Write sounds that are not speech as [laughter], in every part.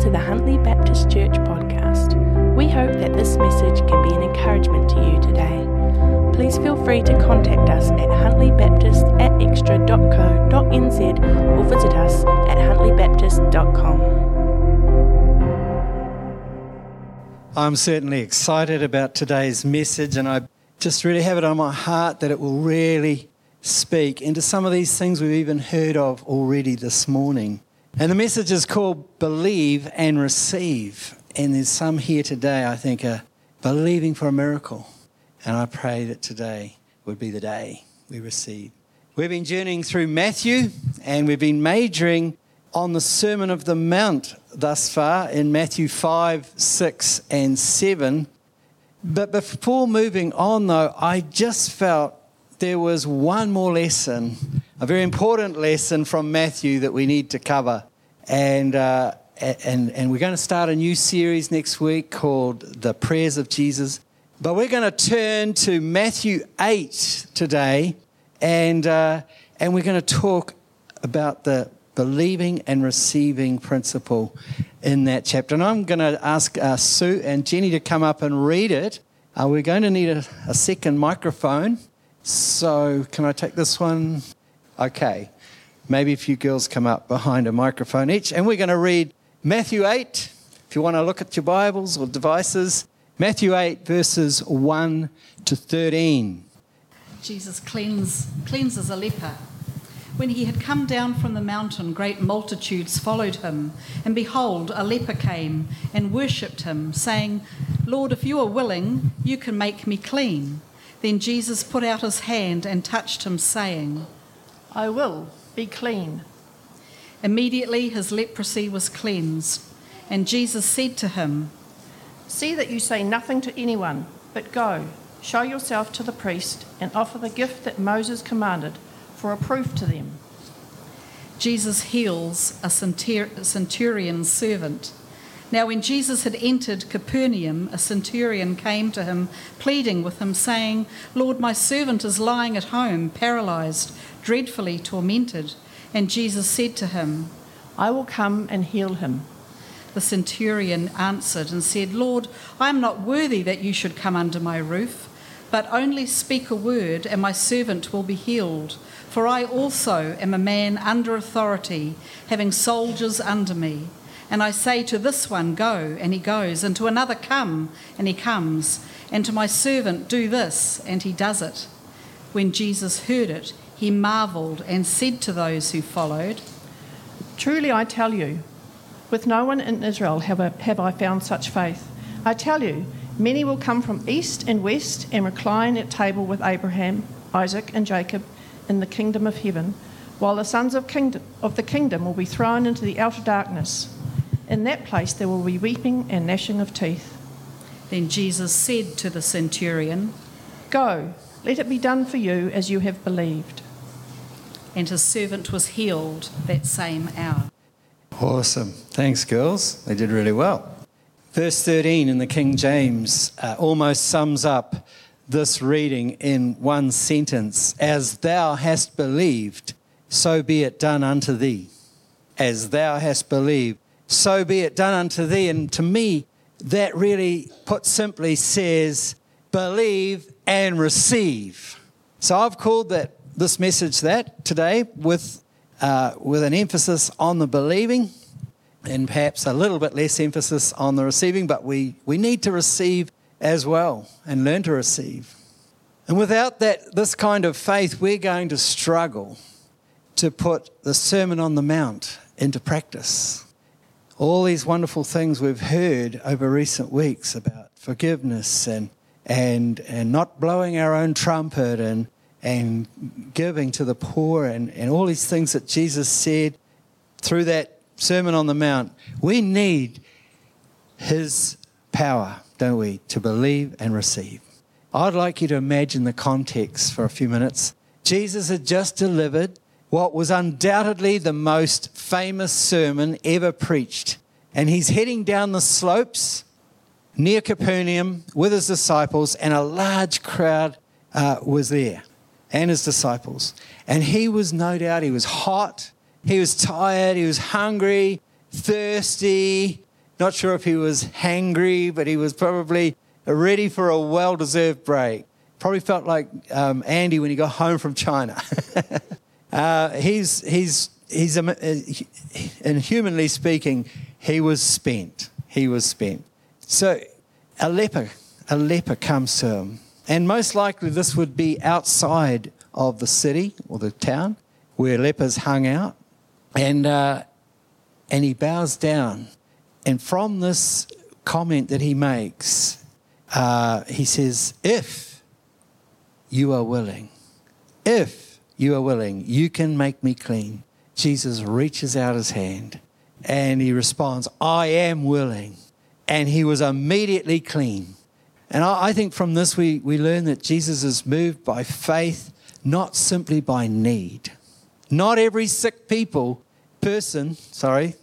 to the Huntly Baptist Church podcast. We hope that this message can be an encouragement to you today. Please feel free to contact us at huntlybaptist at extra.co.nz or visit us at huntlybaptist.com. I'm certainly excited about today's message, and I just really have it on my heart that it will really speak into some of these things we've even heard of already this morning. And the message is called Believe and Receive. And there's some here today, I think, are believing for a miracle. And I pray that today would be the day we receive. We've been journeying through Matthew, and we've been majoring on the Sermon of the Mount thus far in Matthew 5, 6, and 7. But before moving on, though, I just felt there was one more lesson, a very important lesson from Matthew that we need to cover. And, uh, and, and we're going to start a new series next week called The Prayers of Jesus. But we're going to turn to Matthew 8 today, and, uh, and we're going to talk about the believing and receiving principle in that chapter. And I'm going to ask uh, Sue and Jenny to come up and read it. Uh, we're going to need a, a second microphone. So, can I take this one? Okay. Maybe if you girls come up behind a microphone each. And we're going to read Matthew 8. If you want to look at your Bibles or devices, Matthew 8, verses 1 to 13. Jesus cleanse, cleanses a leper. When he had come down from the mountain, great multitudes followed him. And behold, a leper came and worshipped him, saying, Lord, if you are willing, you can make me clean. Then Jesus put out his hand and touched him, saying, I will be clean. Immediately his leprosy was cleansed. And Jesus said to him, See that you say nothing to anyone, but go, show yourself to the priest, and offer the gift that Moses commanded for a proof to them. Jesus heals a centurion's servant. Now, when Jesus had entered Capernaum, a centurion came to him, pleading with him, saying, Lord, my servant is lying at home, paralyzed, dreadfully tormented. And Jesus said to him, I will come and heal him. The centurion answered and said, Lord, I am not worthy that you should come under my roof, but only speak a word, and my servant will be healed. For I also am a man under authority, having soldiers under me. And I say to this one, Go, and he goes, and to another, Come, and he comes, and to my servant, Do this, and he does it. When Jesus heard it, he marveled and said to those who followed, Truly I tell you, with no one in Israel have I, have I found such faith. I tell you, many will come from east and west and recline at table with Abraham, Isaac, and Jacob in the kingdom of heaven, while the sons of, kingdom, of the kingdom will be thrown into the outer darkness. In that place there will be weeping and gnashing of teeth. Then Jesus said to the centurion, Go, let it be done for you as you have believed. And his servant was healed that same hour. Awesome. Thanks, girls. They did really well. Verse 13 in the King James uh, almost sums up this reading in one sentence As thou hast believed, so be it done unto thee. As thou hast believed, so be it done unto thee. And to me, that really, put simply, says, believe and receive. So I've called that this message that today with, uh, with an emphasis on the believing and perhaps a little bit less emphasis on the receiving, but we, we need to receive as well and learn to receive. And without that, this kind of faith, we're going to struggle to put the Sermon on the Mount into practice all these wonderful things we've heard over recent weeks about forgiveness and, and, and not blowing our own trumpet and, and giving to the poor and, and all these things that Jesus said through that Sermon on the Mount. We need His power, don't we, to believe and receive. I'd like you to imagine the context for a few minutes. Jesus had just delivered what was undoubtedly the most famous sermon ever preached. And he's heading down the slopes near Capernaum with his disciples, and a large crowd uh, was there and his disciples. And he was no doubt, he was hot, he was tired, he was hungry, thirsty, Not sure if he was hangry, but he was probably ready for a well deserved break. Probably felt like um, Andy when he got home from China. [laughs] uh, he's, he's, he's, um, and humanly speaking, he was spent. He was spent. So a leper, a leper comes to him. And most likely this would be outside of the city or the town where lepers hung out. And, uh, and he bows down. And from this comment that he makes, uh, he says, If you are willing, if you are willing, you can make me clean. Jesus reaches out his hand and he responds, I am willing. And he was immediately clean. And I, think from this we, we learn that Jesus is moved by faith, not simply by need. Not every sick people, person, sorry,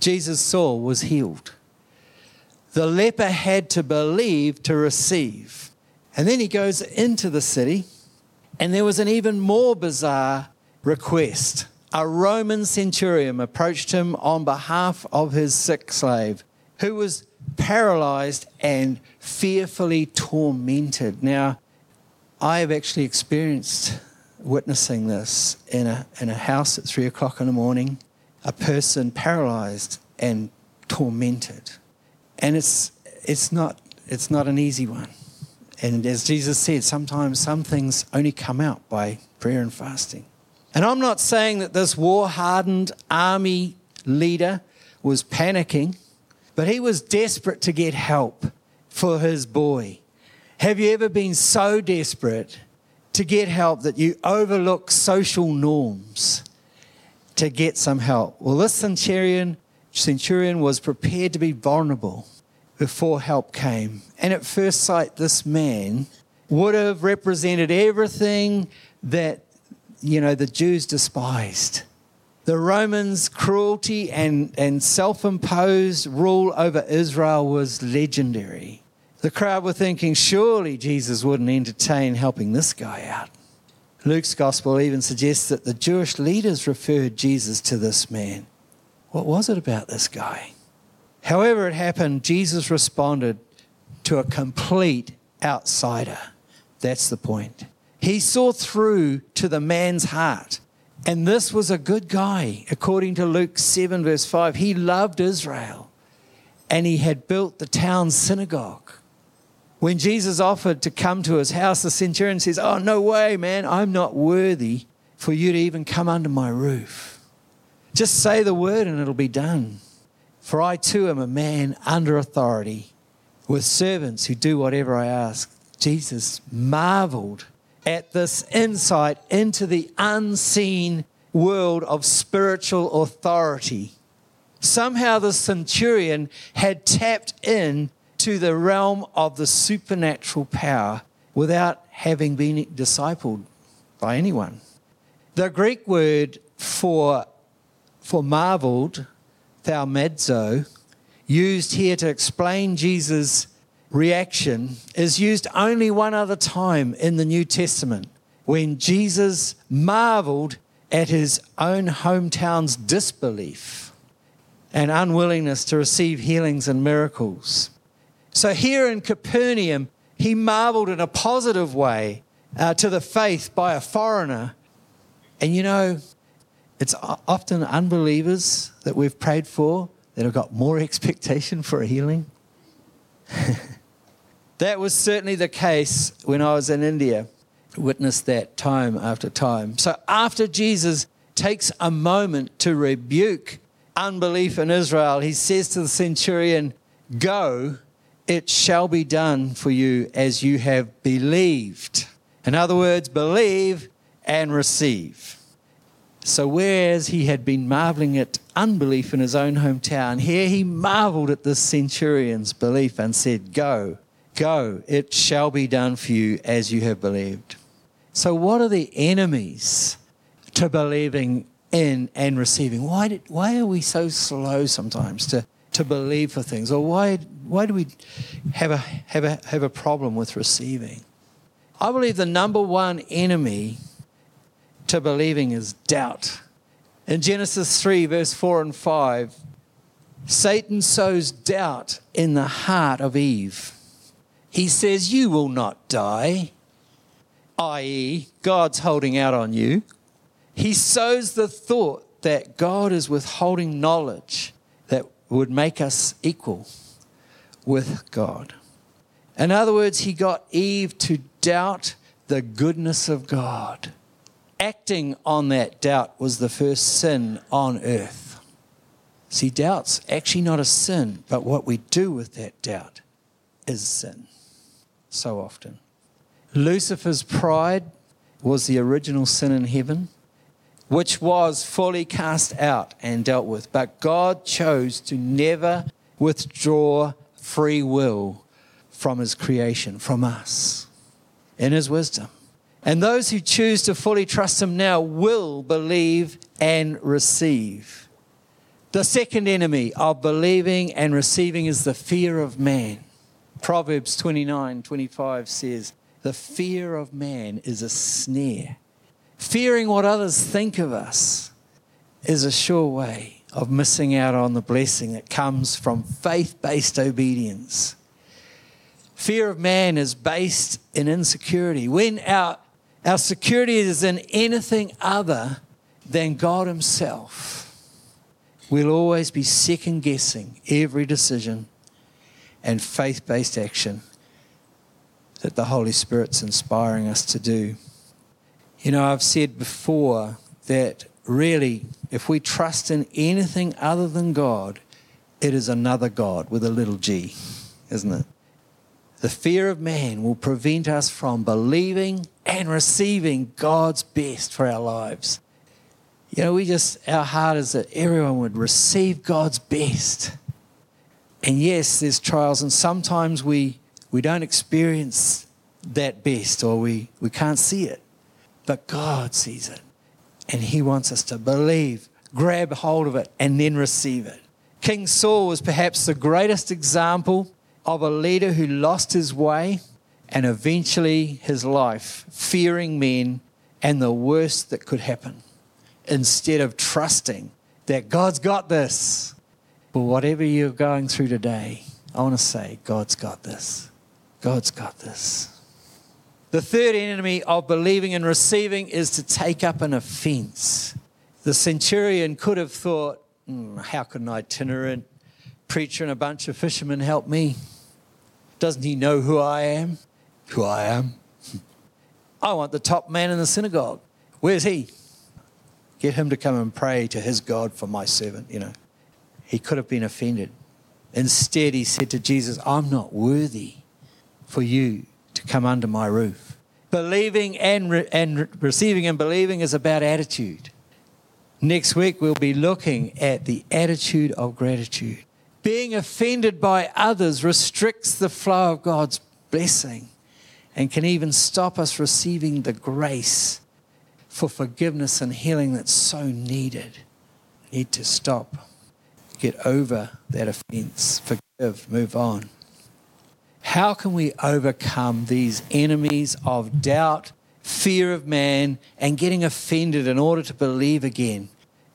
Jesus saw was healed. The leper had to believe to receive. And then he goes into the city, and there was an even more bizarre request. A Roman centurion approached him on behalf of his sick slave, who was paralyzed and fearfully tormented. Now, I have actually experienced witnessing this in a, in a house at three o'clock in the morning, a person paralyzed and tormented. And it's, it's, not, it's not an easy one. And as Jesus said, sometimes some things only come out by prayer and fasting. And I'm not saying that this war hardened army leader was panicking, but he was desperate to get help for his boy. Have you ever been so desperate to get help that you overlook social norms to get some help. Well, this centurion, centurion was prepared to be vulnerable before help came. And at first sight, this man would have represented everything that, you know, the Jews despised. The Romans' cruelty and, and self imposed rule over Israel was legendary. The crowd were thinking, surely Jesus wouldn't entertain helping this guy out. Luke's gospel even suggests that the Jewish leaders referred Jesus to this man. What was it about this guy? However, it happened, Jesus responded to a complete outsider. That's the point. He saw through to the man's heart. And this was a good guy, according to Luke 7, verse 5. He loved Israel and he had built the town synagogue. When Jesus offered to come to his house, the centurion says, Oh, no way, man. I'm not worthy for you to even come under my roof. Just say the word and it'll be done. For I too am a man under authority with servants who do whatever I ask. Jesus marveled at this insight into the unseen world of spiritual authority. Somehow the centurion had tapped in to the realm of the supernatural power without having been discipled by anyone. The Greek word for, for marveled, thaumazo, used here to explain Jesus' reaction, is used only one other time in the New Testament when Jesus marveled at his own hometown's disbelief and unwillingness to receive healings and miracles. So here in Capernaum, he marveled in a positive way uh, to the faith by a foreigner. And you know, it's often unbelievers that we've prayed for that have got more [laughs] expectation for a healing. [laughs] that was certainly the case when I was in India. Witnessed that time after time. So after Jesus takes a moment to rebuke unbelief in Israel, he says to the centurion, Go it shall be done for you as you have believed. In other words, believe and receive. So, whereas he had been marveling at unbelief in his own hometown, here he marveled at this centurion's belief and said, Go, go, it shall be done for you as you have believed. So, what are the enemies to believing in and receiving? Why, did, why are we so slow sometimes to, to believe for things? Or why, why do we have a, have, a, have a problem with receiving? I believe the number one enemy to believing is doubt. In Genesis 3, verse 4 and 5, Satan sows doubt in the heart of Eve. He says, You will not die, i.e., God's holding out on you. He sows the thought that God is withholding knowledge that would make us equal with God. In other words, he got Eve to doubt the goodness of God. Acting on that doubt was the first sin on earth. See, doubt's actually not a sin, but what we do with that doubt is sin so often. Lucifer's pride was the original sin in heaven, which was fully cast out and dealt with. But God chose to never withdraw free will from his creation, from us, in his wisdom. And those who choose to fully trust him now will believe and receive. The second enemy of believing and receiving is the fear of man. Proverbs 29 25 says, The fear of man is a snare. Fearing what others think of us is a sure way of missing out on the blessing that comes from faith based obedience. Fear of man is based in insecurity. When our, our security is in anything other than God Himself, we'll always be second guessing every decision and faith based action that the Holy Spirit's inspiring us to do. You know, I've said before that really, if we trust in anything other than God, it is another God with a little g, isn't it? The fear of man will prevent us from believing and receiving God's best for our lives. You know, we just, our heart is that everyone would receive God's best. And yes, there's trials, and sometimes we, we don't experience that best or we, we can't see it. But God sees it. And He wants us to believe, grab hold of it, and then receive it. King Saul was perhaps the greatest example of a leader who lost his way and eventually his life, fearing men and the worst that could happen, instead of trusting that God's got this. But whatever you're going through today, I want to say, God's got this. God's got this. The third enemy of believing and receiving is to take up an offense. The centurion could have thought, mm, how can an itinerant preacher and a bunch of fishermen help me? Doesn't he know who I am? Who I am? I want the top man in the synagogue. Where's he? Get him to come and pray to his God for my servant, you know. He could have been offended. Instead, he said to Jesus, I'm not worthy for you to come under my roof. Believing and, re- and re- receiving and believing is about attitude. Next week, we'll be looking at the attitude of gratitude. Being offended by others restricts the flow of God's blessing and can even stop us receiving the grace for forgiveness and healing that's so needed. Need to stop, get over that offense, forgive, move on. How can we overcome these enemies of doubt, fear of man, and getting offended in order to believe again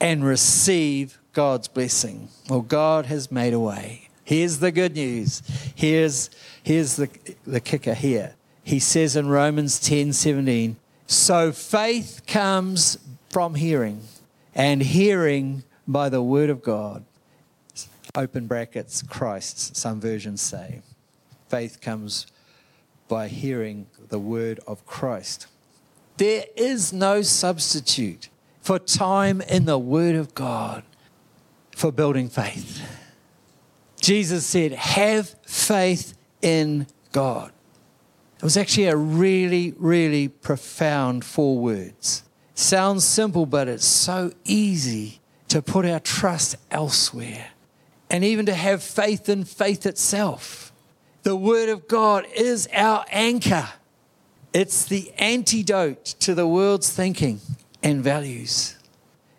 and receive God's blessing. Well, God has made a way. Here's the good news. Here's, here's the, the kicker here. He says in Romans 10 17, so faith comes from hearing, and hearing by the word of God. Open brackets, Christ, some versions say. Faith comes by hearing the word of Christ. There is no substitute for time in the word of God for building faith. Jesus said, Have faith in God. It was actually a really, really profound four words. Sounds simple, but it's so easy to put our trust elsewhere and even to have faith in faith itself. The Word of God is our anchor, it's the antidote to the world's thinking and values.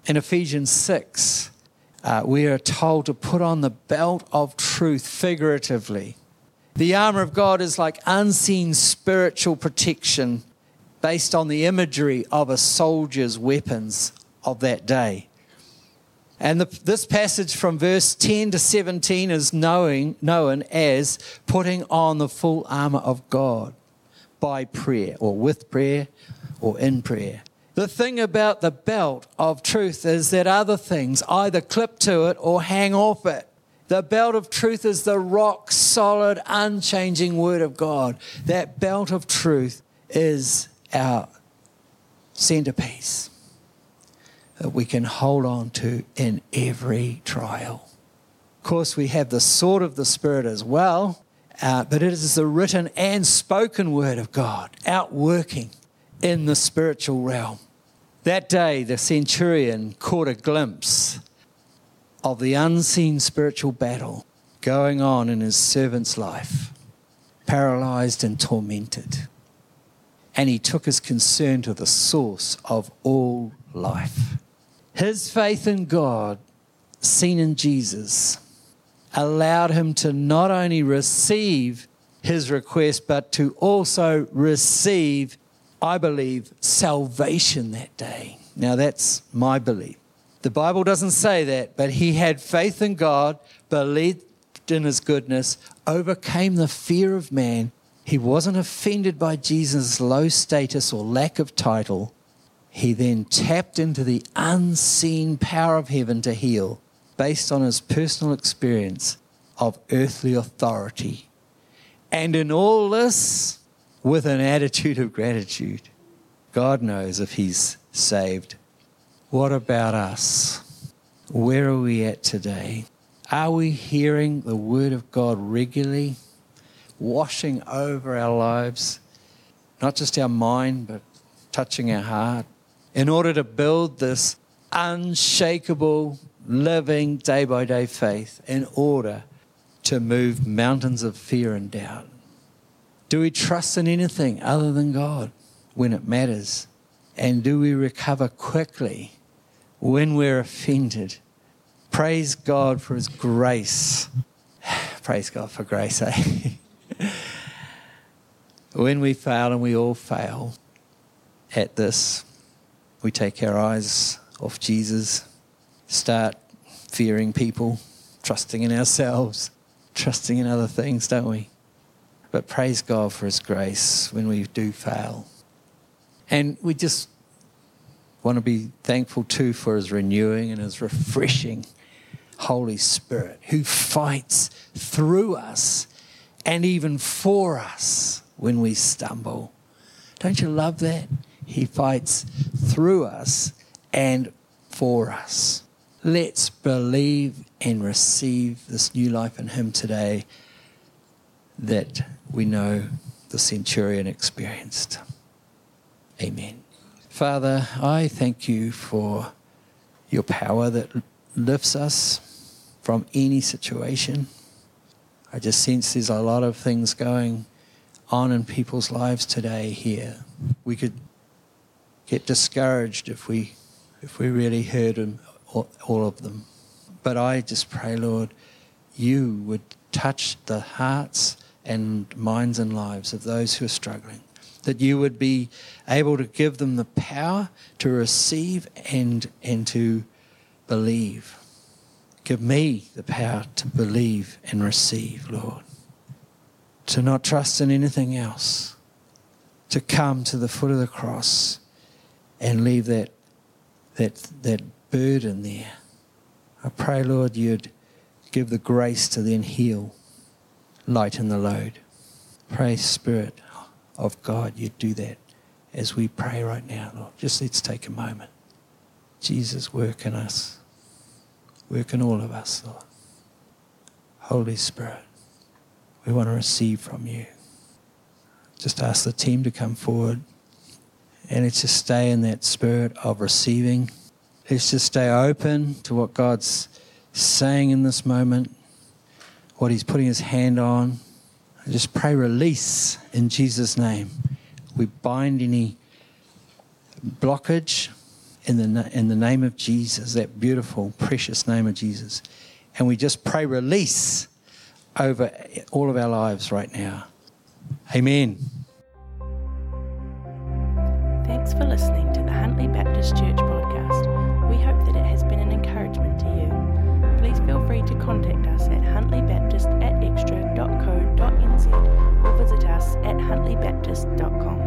In Ephesians 6, uh, we are told to put on the belt of truth figuratively. The armor of God is like unseen spiritual protection based on the imagery of a soldier's weapons of that day. And the, this passage from verse 10 to 17 is knowing, known as putting on the full armor of God by prayer or with prayer or in prayer. The thing about the belt of truth is that other things either clip to it or hang off it. The belt of truth is the rock solid, unchanging word of God. That belt of truth is our centerpiece that we can hold on to in every trial. Of course, we have the sword of the Spirit as well, uh, but it is the written and spoken word of God outworking in the spiritual realm. That day, the centurion caught a glimpse of the unseen spiritual battle going on in his servant's life, paralyzed and tormented. And he took his concern to the source of all life. His faith in God, seen in Jesus, allowed him to not only receive his request, but to also receive, I believe, salvation that day. Now, that's my belief. The Bible doesn't say that, but he had faith in God, believed in his goodness, overcame the fear of man. He wasn't offended by Jesus' low status or lack of title he then tapped into the unseen power of heaven to heal based on his personal experience of earthly authority. And in all this, with an attitude of gratitude. God knows if he's saved. What about us? Where are we at today? Are we hearing the word of God regularly, washing over our lives, not just our mind, but touching our heart? In order to build this unshakable, living, day by day faith in order to move mountains of fear and doubt? Do we trust in anything other than God when it matters? And do we recover quickly when we're offended? Praise God for His grace. [sighs] Praise God for grace, eh? [laughs] when we fail, and we all fail at this, we take our eyes off Jesus, start fearing people, trusting in ourselves, trusting in other things, don't we? But praise God for His grace when we do fail. And we just want to be thankful too for His renewing and His refreshing Holy Spirit who fights through us and even for us when we stumble. Don't you love that? He fights through us and for us. Let's believe and receive this new life in Him today that we know the centurion experienced. Amen. Father, I thank you for your power that lifts us from any situation. I just sense there's a lot of things going on in people's lives today here. We could get discouraged if we if we really heard them, all of them. But I just pray, Lord, you would touch the hearts and minds and lives of those who are struggling. That you would be able to give them the power to receive and, and to believe. Give me the power to believe and receive, Lord. To not trust in anything else. To come to the foot of the cross and leave that, that, that burden there. I pray, Lord, you'd give the grace to then heal, lighten the load. Pray, Spirit of God, you'd do that as we pray right now, Lord. Just let's take a moment. Jesus, work in us, work in all of us, Lord. Holy Spirit, we want to receive from you. Just ask the team to come forward. And let's just stay in that spirit of receiving. Let's just stay open to what God's saying in this moment, what He's putting His hand on. Just pray release in Jesus' name. We bind any blockage in the, in the name of Jesus, that beautiful, precious name of Jesus. And we just pray release over all of our lives right now. Amen for listening to the Huntly Baptist Church podcast. We hope that it has been an encouragement to you. Please feel free to contact us at huntlybaptist at extra.co.nz or visit us at huntlybaptist.com.